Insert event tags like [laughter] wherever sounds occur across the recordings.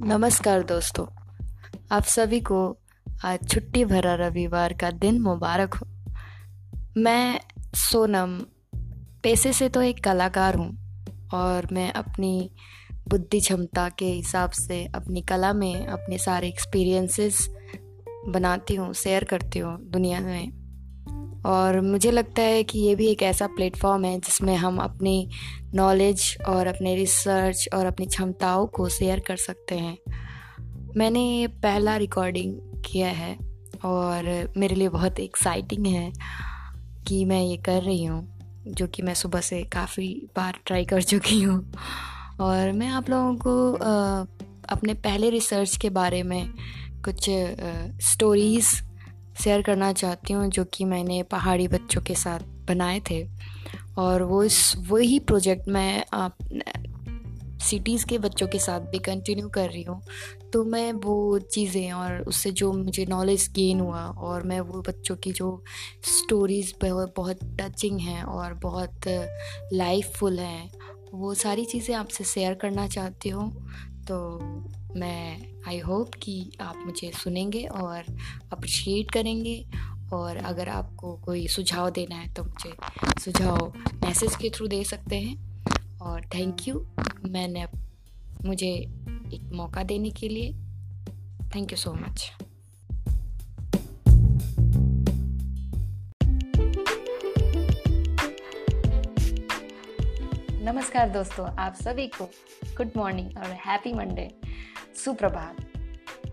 नमस्कार दोस्तों, आप सभी को आज छुट्टी भरा रविवार का दिन मुबारक हो। मैं सोनम पैसे से तो एक कलाकार हूँ और मैं अपनी बुद्धि क्षमता के हिसाब से अपनी कला में अपने सारे एक्सपीरियंसेस बनाती हूँ शेयर करती हूँ दुनिया में। और मुझे लगता है कि ये भी एक ऐसा प्लेटफॉर्म है जिसमें हम अपनी नॉलेज और अपने रिसर्च और अपनी क्षमताओं को शेयर कर सकते हैं। मैंने ये पहला रिकॉर्डिंग किया है और मेरे लिए बहुत एक्साइटिंग है कि मैं ये कर रही हूँ, जो कि मैं सुबह से काफ़ी बार ट्राई कर चुकी हूँ। और मैं आप लोगों को अपने पहले रिसर्च के बारे में कुछ स्टोरीज़ शेयर करना चाहती हूँ, जो कि मैंने पहाड़ी बच्चों के साथ बनाए थे। और वो इस, वही प्रोजेक्ट मैं आप सिटीज़ के बच्चों के साथ भी कंटिन्यू कर रही हूँ। तो मैं वो चीज़ें और उससे जो मुझे नॉलेज गेन हुआ और मैं वो बच्चों की जो स्टोरीज़ बहुत टचिंग हैं और बहुत लाइफफुल हैं, वो सारी चीज़ें आपसे शेयर करना चाहती हूँ। तो मैं आई होप कि आप मुझे सुनेंगे और अप्रिशिएट करेंगे। और अगर आपको कोई सुझाव देना है तो मुझे सुझाव मैसेज के थ्रू दे सकते हैं। और थैंक यू मैंने मुझे एक मौका देने के लिए। थैंक यू सो मच नमस्कार दोस्तों, आप सभी को गुड मॉर्निंग और हैप्पी मंडे सुप्रभात।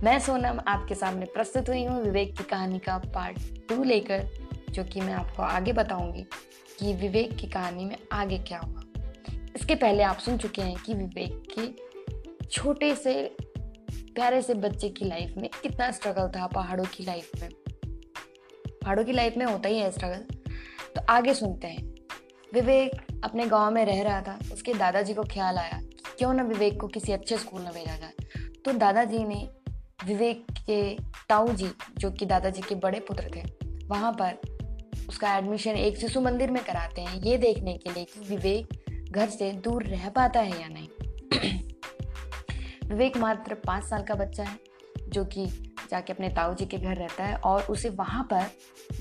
मैं सोनम आपके सामने प्रस्तुत हुई हूँ विवेक की कहानी का पार्ट टू लेकर, जो कि मैं आपको आगे बताऊँगी कि विवेक की कहानी में आगे क्या हुआ। इसके पहले आप सुन चुके हैं कि विवेक के छोटे से, प्यारे से बच्चे की लाइफ में कितना स्ट्रगल था पहाड़ों की लाइफ में। पहाड़ों की लाइफ में होता ही है स्ट्रगल तो आगे सुनते हैं। विवेक अपने गाँव में रह रहा था। उसके दादाजी को ख्याल आया कि क्यों ना विवेक को किसी अच्छे स्कूल में भेजा जाए। तो दादाजी ने विवेक के ताऊ जी, जो कि दादाजी के बड़े पुत्र थे, वहाँ पर उसका एडमिशन एक शिशु मंदिर में कराते हैं। ये देखने के लिए कि विवेक घर से दूर रह पाता है या नहीं। [clears throat] विवेक मात्र पाँच साल का बच्चा है, जो कि जाके अपने ताऊ जी के घर रहता है और उसे वहाँ पर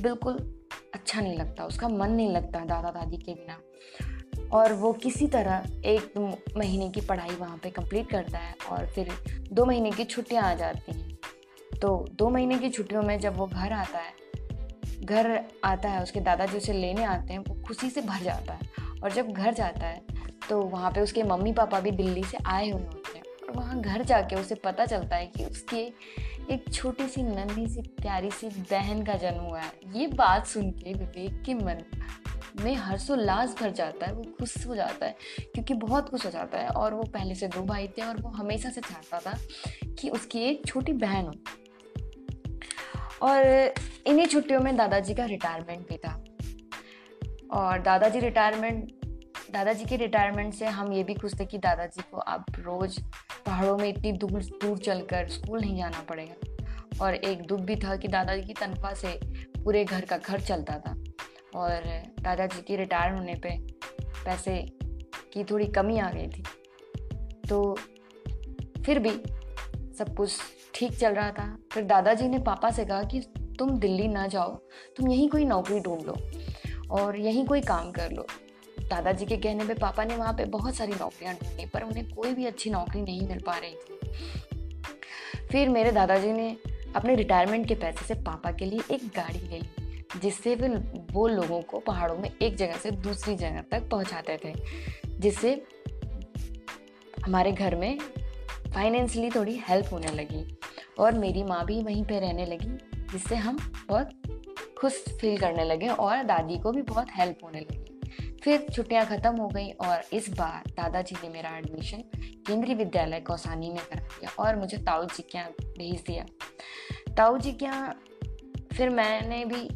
बिल्कुल अच्छा नहीं लगता, उसका मन नहीं लगता दादा दादी के बिना। और वो किसी तरह एक महीने की पढ़ाई वहाँ पे कंप्लीट करता है और फिर दो महीने की छुट्टियाँ आ जाती हैं। तो दो महीने की छुट्टियों में जब वो घर आता है, घर आता है, उसके दादाजी उसे लेने आते हैं, वो खुशी से भर जाता है। और जब घर जाता है तो वहाँ पे उसके मम्मी पापा भी दिल्ली से आए हुए होते हैं। और वहाँ घर जाके उसे पता चलता है कि उसके एक छोटी सी नन्ही सी प्यारी सी बहन का जन्म हुआ है। ये बात सुन के विवेक के मन में हर्षोल्लास भर जाता है, वो खुश हो जाता है, क्योंकि बहुत खुश हो जाता है। और वो पहले से दो भाई थे और वो हमेशा से चाहता था कि उसकी एक छोटी बहन हो। और इन्हीं छुट्टियों में दादाजी का रिटायरमेंट भी था। और दादाजी रिटायरमेंट दादाजी के रिटायरमेंट से हम ये भी खुश थे कि दादाजी को अब रोज़ पहाड़ों में इतनी दूर दूर चलकर स्कूल नहीं जाना पड़ेगा। और एक दुख भी था कि दादाजी की तनख्वाह से पूरे घर का घर चलता था। और दादाजी की रिटायर होने पे पैसे की थोड़ी कमी आ गई थी। तो फिर भी सब कुछ ठीक चल रहा था। फिर दादाजी ने पापा से कहा कि तुम दिल्ली ना जाओ, तुम यहीं कोई नौकरी ढूंढ लो और यहीं कोई काम कर लो। दादाजी के कहने पे पापा ने वहाँ पे बहुत सारी नौकरियाँ ढूंढी, पर उन्हें कोई भी अच्छी नौकरी नहीं मिल पा रही थी। फिर मेरे दादाजी ने अपने रिटायरमेंट के पैसे से पापा के लिए एक गाड़ी ले ली। जिससे वे वो लोगों को पहाड़ों में एक जगह से दूसरी जगह तक पहुंचाते थे। जिससे हमारे घर में फाइनेंशली थोड़ी हेल्प होने लगी और मेरी माँ भी वहीं पे रहने लगी, जिससे हम बहुत खुश फील करने लगे और दादी को भी बहुत हेल्प होने लगी। फिर छुट्टियाँ ख़त्म हो गई और इस बार दादाजी ने मेरा एडमिशन केंद्रीय विद्यालय कौसानी में करा दिया और मुझे ताऊ जी के यहाँ भेज दिया। ताऊ जी के यहाँ फिर मैंने भी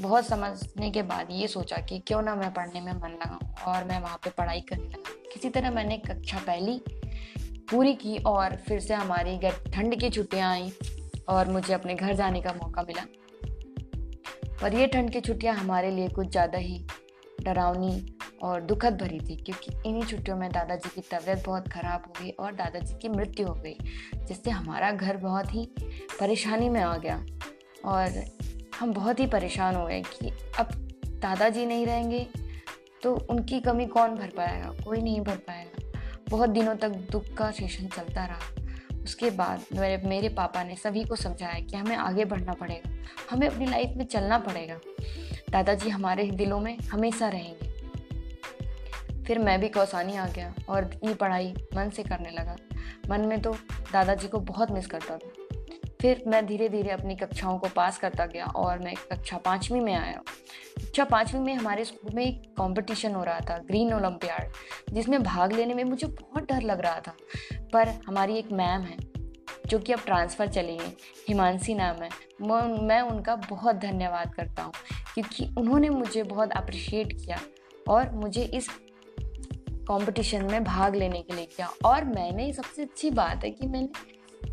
बहुत समझने के बाद ये सोचा कि क्यों ना मैं पढ़ने में मन लगाऊँ और मैं वहाँ पे पढ़ाई करने लगा। किसी तरह मैंने कक्षा पहली पूरी की और फिर से हमारी ठंड की छुट्टियाँ आई और मुझे अपने घर जाने का मौका मिला। पर ये ठंड की छुट्टियाँ हमारे लिए कुछ ज़्यादा ही डरावनी और दुखद भरी थी क्योंकि इन्हीं छुट्टियों में दादाजी की तबीयत बहुत ख़राब हो गई और दादाजी की मृत्यु हो गई, जिससे हमारा घर बहुत ही परेशानी में आ गया। और हम बहुत ही परेशान हो गए कि अब दादाजी नहीं रहेंगे तो उनकी कमी कौन भर पाएगा? कोई नहीं भर पाएगा। बहुत दिनों तक दुख का सेशन चलता रहा। उसके बाद मेरे मेरे पापा ने सभी को समझाया कि हमें आगे बढ़ना पड़ेगा। हमें अपनी लाइफ में चलना पड़ेगा। दादाजी हमारे दिलों में हमेशा रहेंगे। फिर मैं भी कौसानी आ गया और ये पढ़ाई मन से करने लगा। मन में तो दादाजी को बहुत मिस करता था। फिर मैं धीरे धीरे अपनी कक्षाओं को पास करता गया और मैं कक्षा पाँचवीं में आया। कक्षा पाँचवीं में हमारे स्कूल में एक कंपटीशन हो रहा था, ग्रीन ओलम्पियाड जिसमें भाग लेने में मुझे बहुत डर लग रहा था। पर हमारी एक मैम है, जो कि अब ट्रांसफ़र चली गई हिमांशी नाम है, मैं उनका बहुत धन्यवाद करता हूँ, क्योंकि उन्होंने मुझे बहुत अप्रिशिएट किया और मुझे इस कंपटीशन में भाग लेने के लिए किया। और मैंने सबसे अच्छी बात है कि मैंने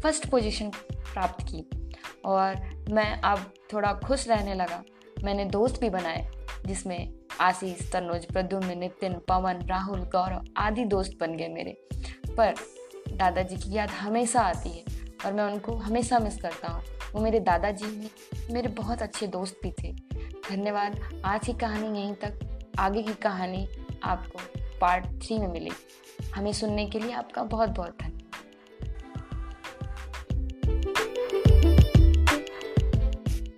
फ़र्स्ट पोजीशन प्राप्त की और मैं अब थोड़ा खुश रहने लगा। मैंने दोस्त भी बनाए, जिसमें आशीष, तनुज, प्रद्युम्न, नितिन, पवन, राहुल, गौरव आदि दोस्त बन गए मेरे। पर दादाजी की याद हमेशा आती है और मैं उनको हमेशा मिस करता हूँ। वो मेरे दादाजी भी मेरे बहुत अच्छे दोस्त भी थे। धन्यवाद, आज की कहानी यहीं तक। आगे की कहानी आपको पार्ट थ्री में मिलेगी हमें सुनने के लिए आपका बहुत बहुत धन्यवाद।